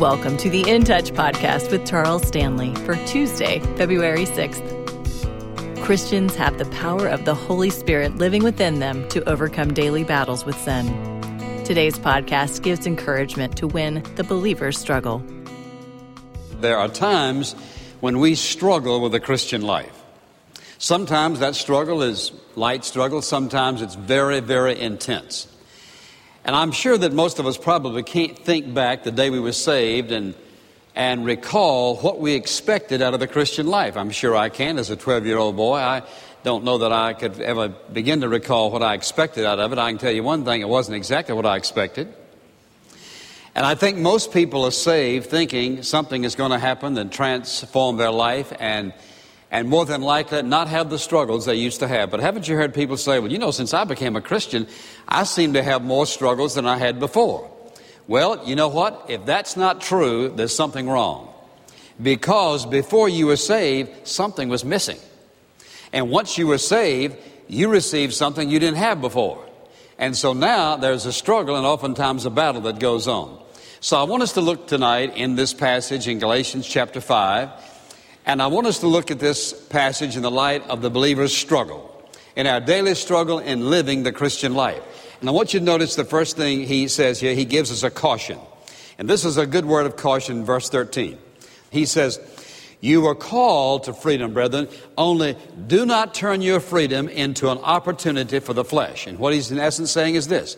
Welcome to the In Touch podcast with Charles Stanley for Tuesday, February 6th. Christians have the power of the Holy Spirit living within them to overcome daily battles with sin. Today's podcast gives encouragement to win the believer's struggle. There are times when we struggle with the Christian life. Sometimes that struggle is light struggle, sometimes it's very, very intense. And I'm sure that most of us probably can't think back the day we were saved and, and recall what we expected out of the Christian life. I'm sure I can as a 12 year old boy. I don't know that I could ever begin to recall what I expected out of it. I can tell you one thing, it wasn't exactly what I expected. And I think most people are saved thinking something is going to happen that transform their life and and more than likely not have the struggles they used to have. But haven't you heard people say, well, you know, since I became a Christian, I seem to have more struggles than I had before? Well, you know what? If that's not true, there's something wrong. Because before you were saved, something was missing. And once you were saved, you received something you didn't have before. And so now there's a struggle and oftentimes a battle that goes on. So I want us to look tonight in this passage in Galatians chapter 5 and I want us to look at this passage in the light of the believer's struggle, in our daily struggle in living the Christian life. And I want you to notice the first thing he says here, he gives us a caution. And this is a good word of caution, verse 13. He says, You are called to freedom, brethren, only do not turn your freedom into an opportunity for the flesh. And what he's in essence saying is this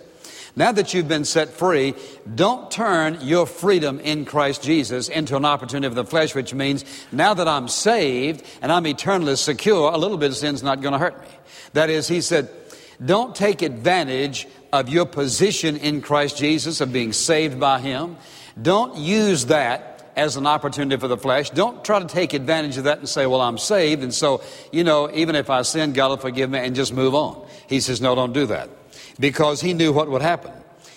now that you've been set free, don't turn your freedom in Christ Jesus into an opportunity of the flesh, which means now that I'm saved and I'm eternally secure, a little bit of sin's not going to hurt me. That is, he said, don't take advantage of your position in Christ Jesus, of being saved by Him. Don't use that as an opportunity for the flesh. Don't try to take advantage of that and say, well, I'm saved, and so, you know, even if I sin, God will forgive me, and just move on. He says, no, don't do that because he knew what would happen.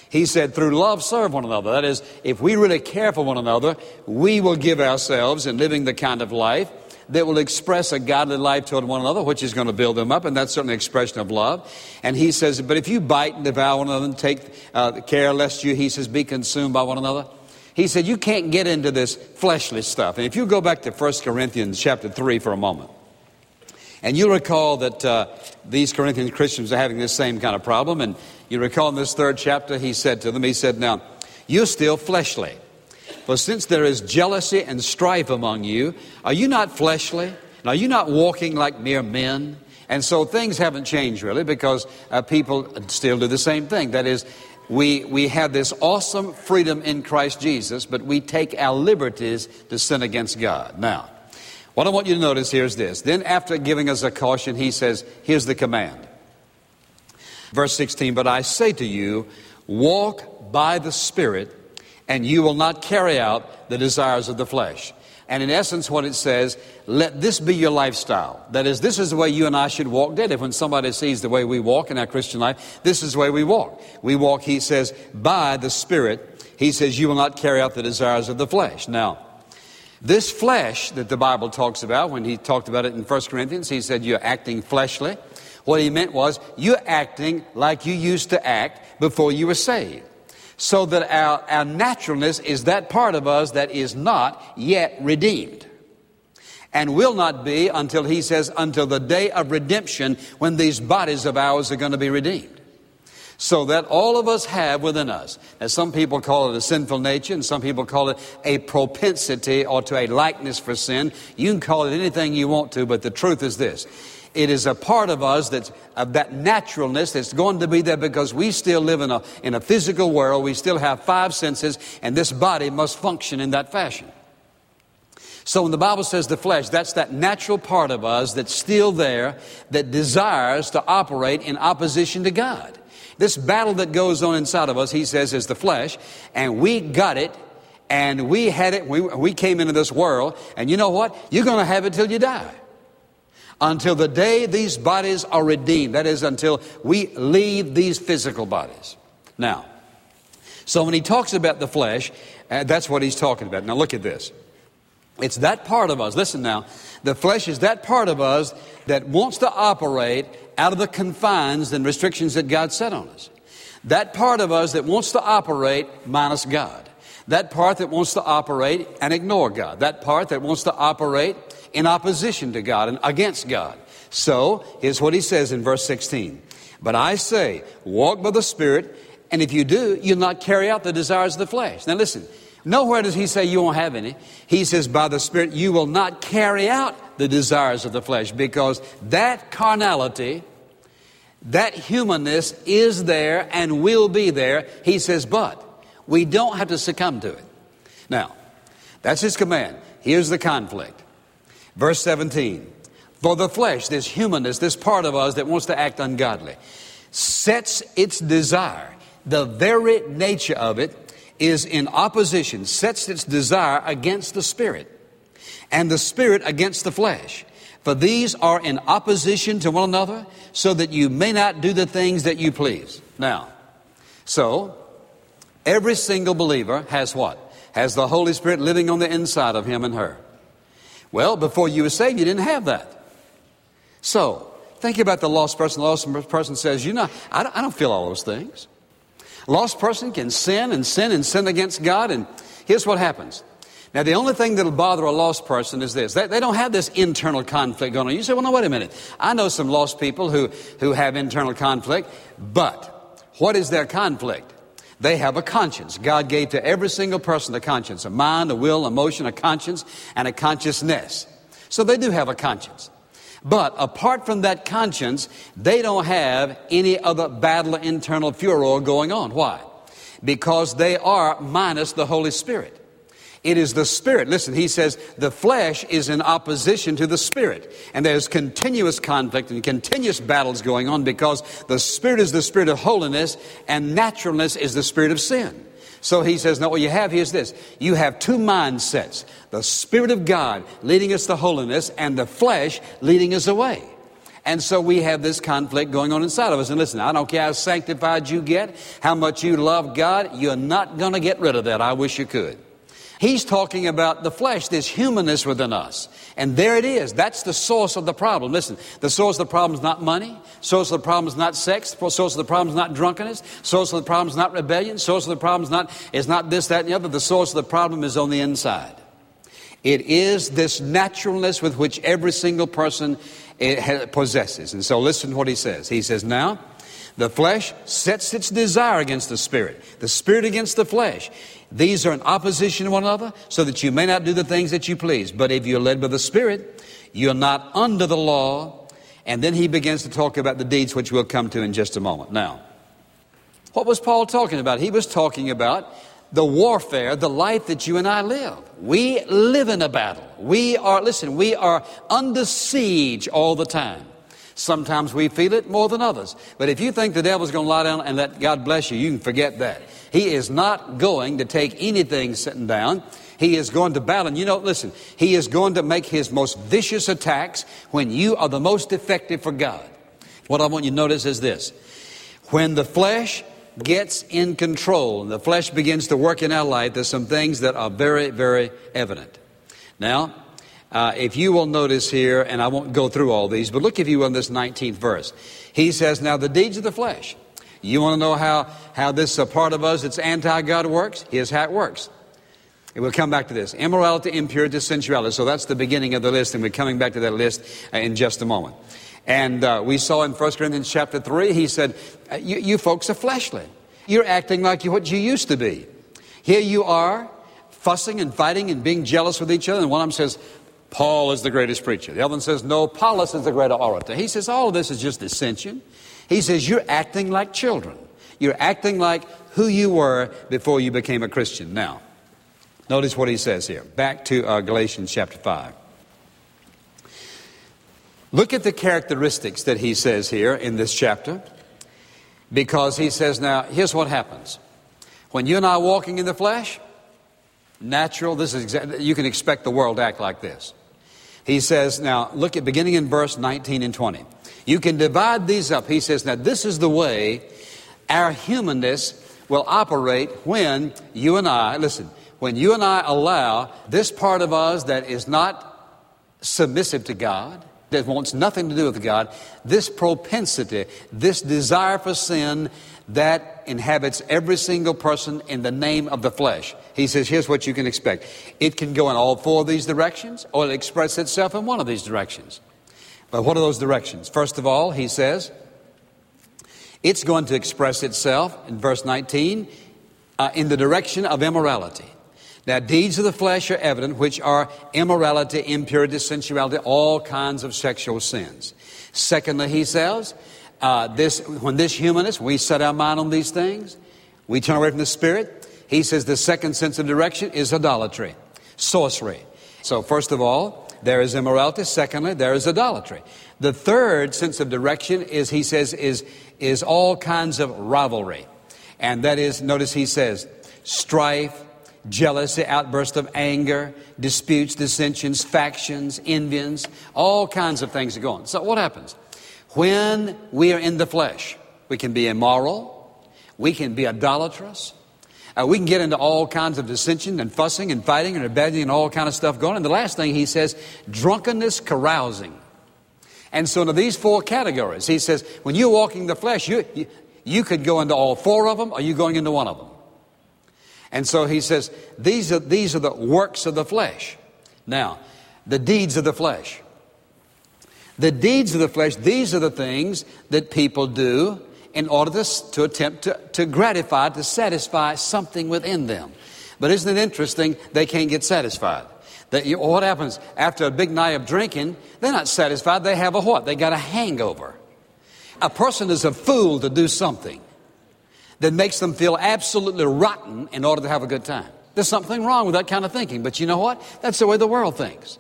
He said, through love, serve one another. That is, if we really care for one another, we will give ourselves in living the kind of life that will express a godly life toward one another, which is going to build them up, and that's certainly an expression of love. And he says, but if you bite and devour one another and take uh, care lest you, he says, be consumed by one another. He said, you can't get into this fleshly stuff. And if you go back to 1 Corinthians chapter 3 for a moment, and you'll recall that uh, these Corinthian Christians are having this same kind of problem. And you recall in this third chapter, he said to them, He said, Now, you're still fleshly. For since there is jealousy and strife among you, are you not fleshly? And are you not walking like mere men? And so things haven't changed really because uh, people still do the same thing. That is, we, we have this awesome freedom in Christ Jesus, but we take our liberties to sin against God. Now, what I want you to notice here is this. Then, after giving us a caution, he says, Here's the command. Verse 16, But I say to you, walk by the Spirit, and you will not carry out the desires of the flesh. And in essence, what it says, let this be your lifestyle. That is, this is the way you and I should walk daily. When somebody sees the way we walk in our Christian life, this is the way we walk. We walk, he says, by the Spirit. He says, you will not carry out the desires of the flesh. Now, this flesh that the Bible talks about, when he talked about it in 1 Corinthians, he said you're acting fleshly. What he meant was you're acting like you used to act before you were saved. So that our, our naturalness is that part of us that is not yet redeemed. And will not be until he says, until the day of redemption when these bodies of ours are going to be redeemed so that all of us have within us. Now, some people call it a sinful nature, and some people call it a propensity or to a likeness for sin. You can call it anything you want to, but the truth is this. It is a part of us that's of that naturalness that's going to be there because we still live in a, in a physical world. We still have five senses, and this body must function in that fashion. So when the Bible says the flesh, that's that natural part of us that's still there that desires to operate in opposition to God. This battle that goes on inside of us, he says, is the flesh, and we got it, and we had it, we, we came into this world, and you know what? You're going to have it till you die. Until the day these bodies are redeemed. That is, until we leave these physical bodies. Now, so when he talks about the flesh, uh, that's what he's talking about. Now look at this. It's that part of us. Listen now. The flesh is that part of us that wants to operate out of the confines and restrictions that God set on us. That part of us that wants to operate minus God. That part that wants to operate and ignore God. That part that wants to operate in opposition to God and against God. So, here's what he says in verse 16. But I say, walk by the Spirit, and if you do, you'll not carry out the desires of the flesh. Now listen, nowhere does he say you won't have any. He says, by the Spirit, you will not carry out the desires of the flesh because that carnality, that humanness is there and will be there. He says, but we don't have to succumb to it. Now, that's his command. Here's the conflict. Verse 17. For the flesh, this humanness, this part of us that wants to act ungodly, sets its desire. The very nature of it is in opposition, sets its desire against the spirit, and the spirit against the flesh. For these are in opposition to one another, so that you may not do the things that you please. Now, so Every single believer has what? Has the Holy Spirit living on the inside of him and her. Well, before you were saved, you didn't have that. So, think about the lost person. The lost person says, You know, I don't, feel all those things. Lost person can sin and sin and sin against God, and here's what happens. Now, the only thing that'll bother a lost person is this. They, they, don't have this internal conflict going on. You say, well, no, wait a minute. I know some lost people who, who have internal conflict, but what is their conflict? They have a conscience. God gave to every single person a conscience, a mind, a will, emotion, a conscience, and a consciousness. So they do have a conscience. But apart from that conscience, they don't have any other battle internal furor going on. Why? Because they are minus the Holy Spirit. It is the Spirit. Listen, he says the flesh is in opposition to the Spirit. And there's continuous conflict and continuous battles going on because the Spirit is the Spirit of holiness and naturalness is the Spirit of sin. So he says, no, what you have here is this. You have two mindsets. The Spirit of God leading us to holiness and the flesh leading us away. And so we have this conflict going on inside of us. And listen, I don't care how sanctified you get, how much you love God, you're not going to get rid of that. I wish you could. He's talking about the flesh, this humanness within us. And there it is. That's the source of the problem. Listen, the source of the problem is not money. Source of the problem is not sex. Source of the problem is not drunkenness. Source of the problem is not rebellion. Source of the problem is not, is not this, that, and the other. The source of the problem is on the inside. It is this naturalness with which every single person eh, possesses. And so listen to what he says. He says, Now, the flesh sets its desire against the spirit, the spirit against the flesh. These are in opposition to one another, so that you may not do the things that you please. But if you're led by the Spirit, you're not under the law. And then he begins to talk about the deeds which we'll come to in just a moment. Now, what was Paul talking about? He was talking about the warfare, the life that you and I live. We live in a battle. We are, listen, we are under siege all the time. Sometimes we feel it more than others. But if you think the devil's going to lie down and let God bless you, you can forget that. He is not going to take anything sitting down. He is going to battle. And you know, listen, he is going to make his most vicious attacks when you are the most effective for God. What I want you to notice is this. When the flesh gets in control and the flesh begins to work in our life, there's some things that are very, very evident. Now, uh, if you will notice here, and I won't go through all these, but look if you in this 19th verse. He says, Now the deeds of the flesh. You want to know how, how this uh, part of us that's anti God works? Here's how it works. And we'll come back to this immorality, impurity, sensuality. So that's the beginning of the list, and we're coming back to that list uh, in just a moment. And uh, we saw in 1 Corinthians chapter 3, he said, uh, you, you folks are fleshly. You're acting like you, what you used to be. Here you are, fussing and fighting and being jealous with each other. And one of them says, Paul is the greatest preacher. The other one says, no, Apollos is the greater orator. He says, all of this is just dissension. He says, You're acting like children. You're acting like who you were before you became a Christian. Now, notice what he says here. Back to uh, Galatians chapter 5. Look at the characteristics that he says here in this chapter. Because he says, Now, here's what happens. When you and I are walking in the flesh, natural, this is exactly, you can expect the world to act like this. He says, now look at beginning in verse 19 and 20. You can divide these up. He says, now this is the way our humanness will operate when you and I, listen, when you and I allow this part of us that is not submissive to God, that wants nothing to do with God, this propensity, this desire for sin that inhabits every single person in the name of the flesh. He says, here's what you can expect. It can go in all four of these directions, or it'll express itself in one of these directions. But what are those directions? First of all, he says, it's going to express itself in verse 19 uh, in the direction of immorality. Now, deeds of the flesh are evident, which are immorality, impurity, sensuality, all kinds of sexual sins. Secondly, he says, uh, this, when this humanist, we set our mind on these things, we turn away from the Spirit. He says the second sense of direction is idolatry, sorcery. So, first of all, there is immorality. Secondly, there is idolatry. The third sense of direction is, he says, is, is all kinds of rivalry. And that is, notice he says, strife, jealousy, outburst of anger, disputes, dissensions, factions, envies, all kinds of things are going. So what happens? When we are in the flesh, we can be immoral, we can be idolatrous, uh, we can get into all kinds of dissension and fussing and fighting and rebellion and all kind of stuff going. And the last thing he says, drunkenness, carousing. And so into these four categories, he says, when you're walking the flesh, you, you, you could go into all four of them or you going into one of them. And so he says, these are, these are the works of the flesh. Now, the deeds of the flesh. The deeds of the flesh, these are the things that people do in order to, to attempt to, to gratify, to satisfy something within them. But isn't it interesting? They can't get satisfied. That you, what happens after a big night of drinking? They're not satisfied. They have a what? They got a hangover. A person is a fool to do something that makes them feel absolutely rotten in order to have a good time. There's something wrong with that kind of thinking. But you know what? That's the way the world thinks.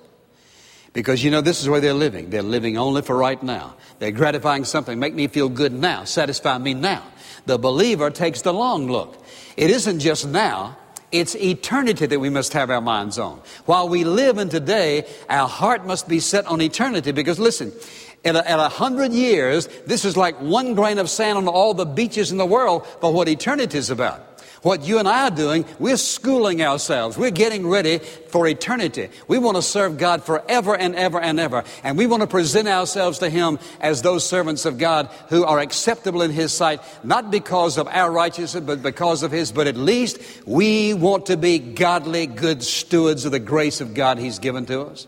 Because you know, this is where they're living. They're living only for right now. They're gratifying something, make me feel good now, satisfy me now. The believer takes the long look. It isn't just now, it's eternity that we must have our minds on. While we live in today, our heart must be set on eternity because listen, at a, at a hundred years, this is like one grain of sand on all the beaches in the world for what eternity is about. What you and I are doing, we're schooling ourselves. We're getting ready for eternity. We want to serve God forever and ever and ever. And we want to present ourselves to Him as those servants of God who are acceptable in His sight, not because of our righteousness, but because of His. But at least we want to be godly, good stewards of the grace of God He's given to us.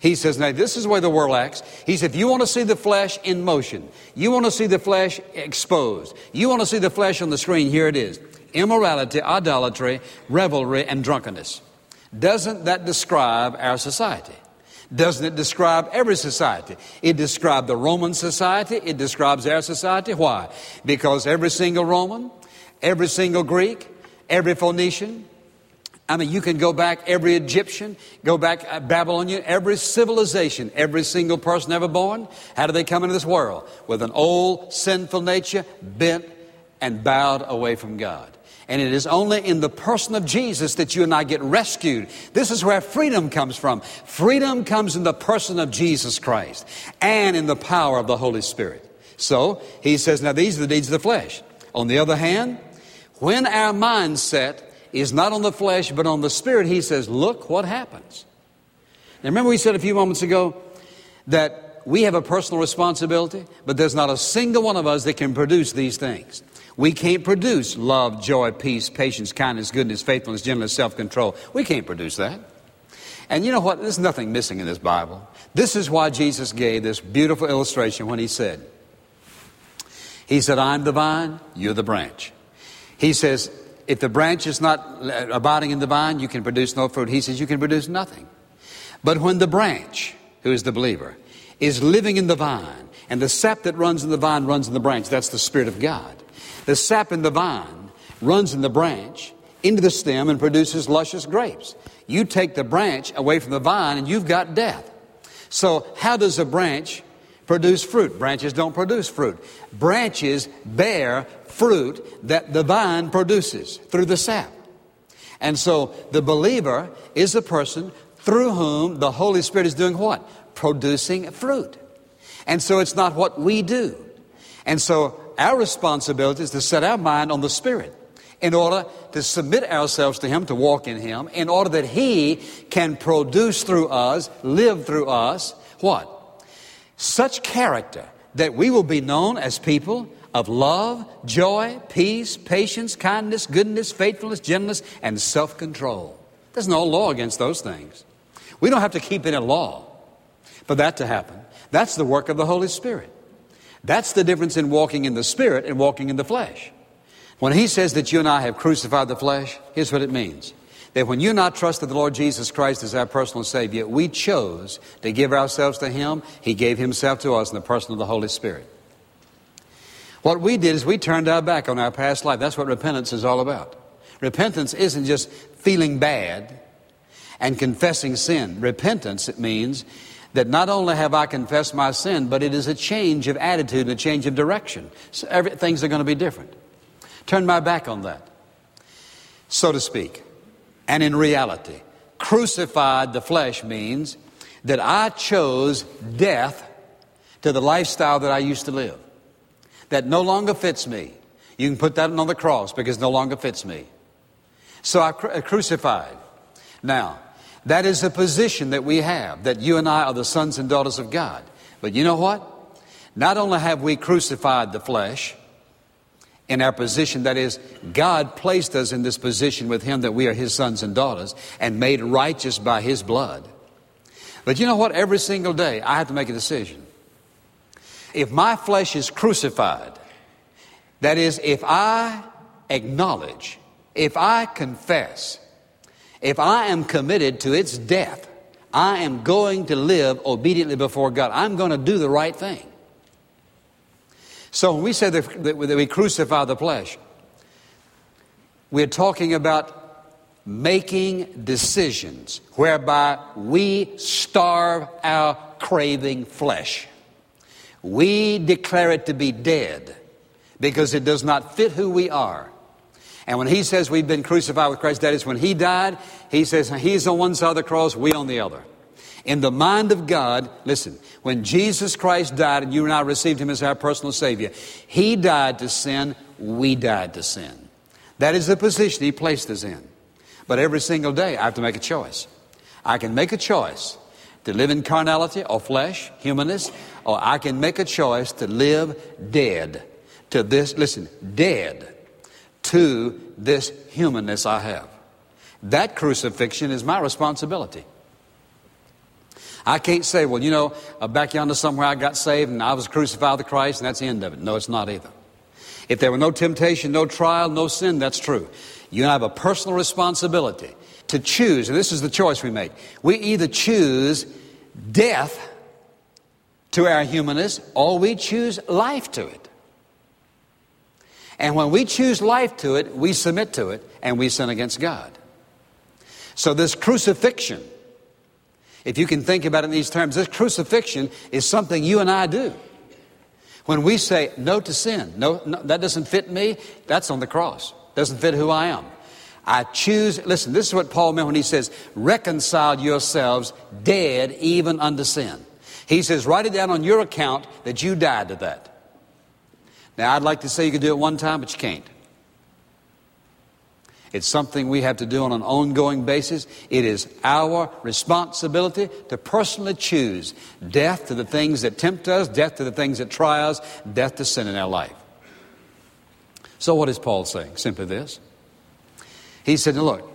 He says, now this is where the world acts. He said, if you want to see the flesh in motion, you want to see the flesh exposed, you want to see the flesh on the screen, here it is immorality, idolatry, revelry, and drunkenness. Doesn't that describe our society? Doesn't it describe every society? It describes the Roman society. It describes our society. Why? Because every single Roman, every single Greek, every Phoenician, I mean, you can go back every Egyptian, go back uh, Babylonian, every civilization, every single person ever born. How do they come into this world? With an old sinful nature, bent and bowed away from God. And it is only in the person of Jesus that you and I get rescued. This is where freedom comes from. Freedom comes in the person of Jesus Christ and in the power of the Holy Spirit. So he says, now these are the deeds of the flesh. On the other hand, when our mindset is not on the flesh but on the spirit, he says, look what happens. Now remember we said a few moments ago that we have a personal responsibility, but there's not a single one of us that can produce these things. We can't produce love, joy, peace, patience, kindness, goodness, faithfulness, gentleness, self control. We can't produce that. And you know what? There's nothing missing in this Bible. This is why Jesus gave this beautiful illustration when he said, He said, I'm the vine, you're the branch. He says, if the branch is not abiding in the vine, you can produce no fruit. He says, you can produce nothing. But when the branch, who is the believer, is living in the vine, and the sap that runs in the vine runs in the branch, that's the Spirit of God. The sap in the vine runs in the branch into the stem and produces luscious grapes. You take the branch away from the vine and you've got death. So, how does a branch produce fruit? Branches don't produce fruit. Branches bear fruit that the vine produces through the sap. And so, the believer is the person through whom the Holy Spirit is doing what? Producing fruit. And so, it's not what we do. And so, our responsibility is to set our mind on the Spirit in order to submit ourselves to Him, to walk in Him, in order that He can produce through us, live through us, what? Such character that we will be known as people of love, joy, peace, patience, kindness, goodness, faithfulness, gentleness, and self control. There's no law against those things. We don't have to keep any law for that to happen. That's the work of the Holy Spirit. That's the difference in walking in the Spirit and walking in the flesh. When He says that you and I have crucified the flesh, here's what it means. That when you and I trusted the Lord Jesus Christ as our personal Savior, we chose to give ourselves to Him. He gave Himself to us in the person of the Holy Spirit. What we did is we turned our back on our past life. That's what repentance is all about. Repentance isn't just feeling bad and confessing sin. Repentance, it means that not only have I confessed my sin, but it is a change of attitude and a change of direction. So every, things are going to be different. Turn my back on that, so to speak. And in reality, crucified the flesh means that I chose death to the lifestyle that I used to live. That no longer fits me. You can put that on the cross because no longer fits me. So I cru- crucified. Now, that is the position that we have, that you and I are the sons and daughters of God. But you know what? Not only have we crucified the flesh, in our position. That is, God placed us in this position with Him that we are His sons and daughters and made righteous by His blood. But you know what? Every single day I have to make a decision. If my flesh is crucified, that is, if I acknowledge, if I confess, if I am committed to its death, I am going to live obediently before God. I'm going to do the right thing. So when we say that, that we crucify the flesh, we're talking about making decisions whereby we starve our craving flesh. We declare it to be dead because it does not fit who we are. And when he says we've been crucified with Christ, that is when he died, he says he's on one side of the cross, we on the other. In the mind of God, listen, when Jesus Christ died and you and I received him as our personal Savior, he died to sin, we died to sin. That is the position he placed us in. But every single day, I have to make a choice. I can make a choice to live in carnality or flesh, humanness, or I can make a choice to live dead to this, listen, dead to this humanness I have. That crucifixion is my responsibility. I can't say, well, you know, uh, back yonder somewhere I got saved and I was crucified with Christ and that's the end of it. No, it's not either. If there were no temptation, no trial, no sin, that's true. You and I have a personal responsibility to choose, and this is the choice we make. We either choose death to our humanness or we choose life to it. And when we choose life to it, we submit to it and we sin against God. So this crucifixion if you can think about it in these terms, this crucifixion is something you and I do. When we say no to sin, no, no, that doesn't fit me, that's on the cross. Doesn't fit who I am. I choose, listen, this is what Paul meant when he says, reconcile yourselves dead even unto sin. He says, write it down on your account that you died to that. Now, I'd like to say you can do it one time, but you can't. It's something we have to do on an ongoing basis. It is our responsibility to personally choose death to the things that tempt us, death to the things that try us, death to sin in our life. So, what is Paul saying? Simply this. He said, Look,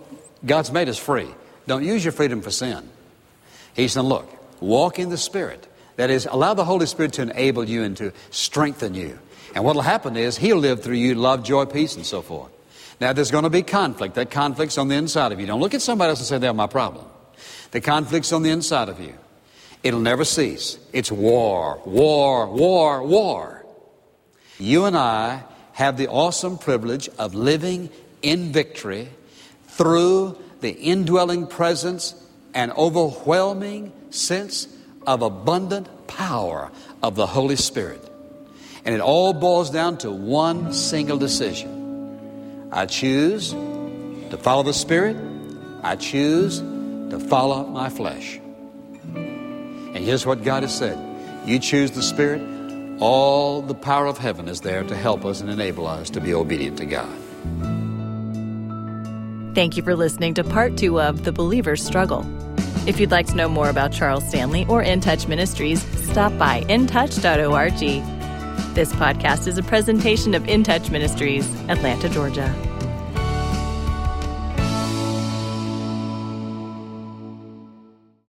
God's made us free. Don't use your freedom for sin. He said, Look, walk in the Spirit. That is, allow the Holy Spirit to enable you and to strengthen you. And what will happen is He'll live through you love, joy, peace, and so forth. Now, there's going to be conflict. That conflict's on the inside of you. Don't look at somebody else and say, they're my problem. The conflict's on the inside of you. It'll never cease. It's war, war, war, war. You and I have the awesome privilege of living in victory through the indwelling presence and overwhelming sense of abundant power of the Holy Spirit. And it all boils down to one single decision I choose to follow the Spirit. I choose to follow my flesh. And here's what God has said You choose the Spirit, all the power of heaven is there to help us and enable us to be obedient to God. Thank you for listening to part two of The Believer's Struggle. If you'd like to know more about Charles Stanley or In Touch Ministries, stop by intouch.org. This podcast is a presentation of In Touch Ministries, Atlanta, Georgia.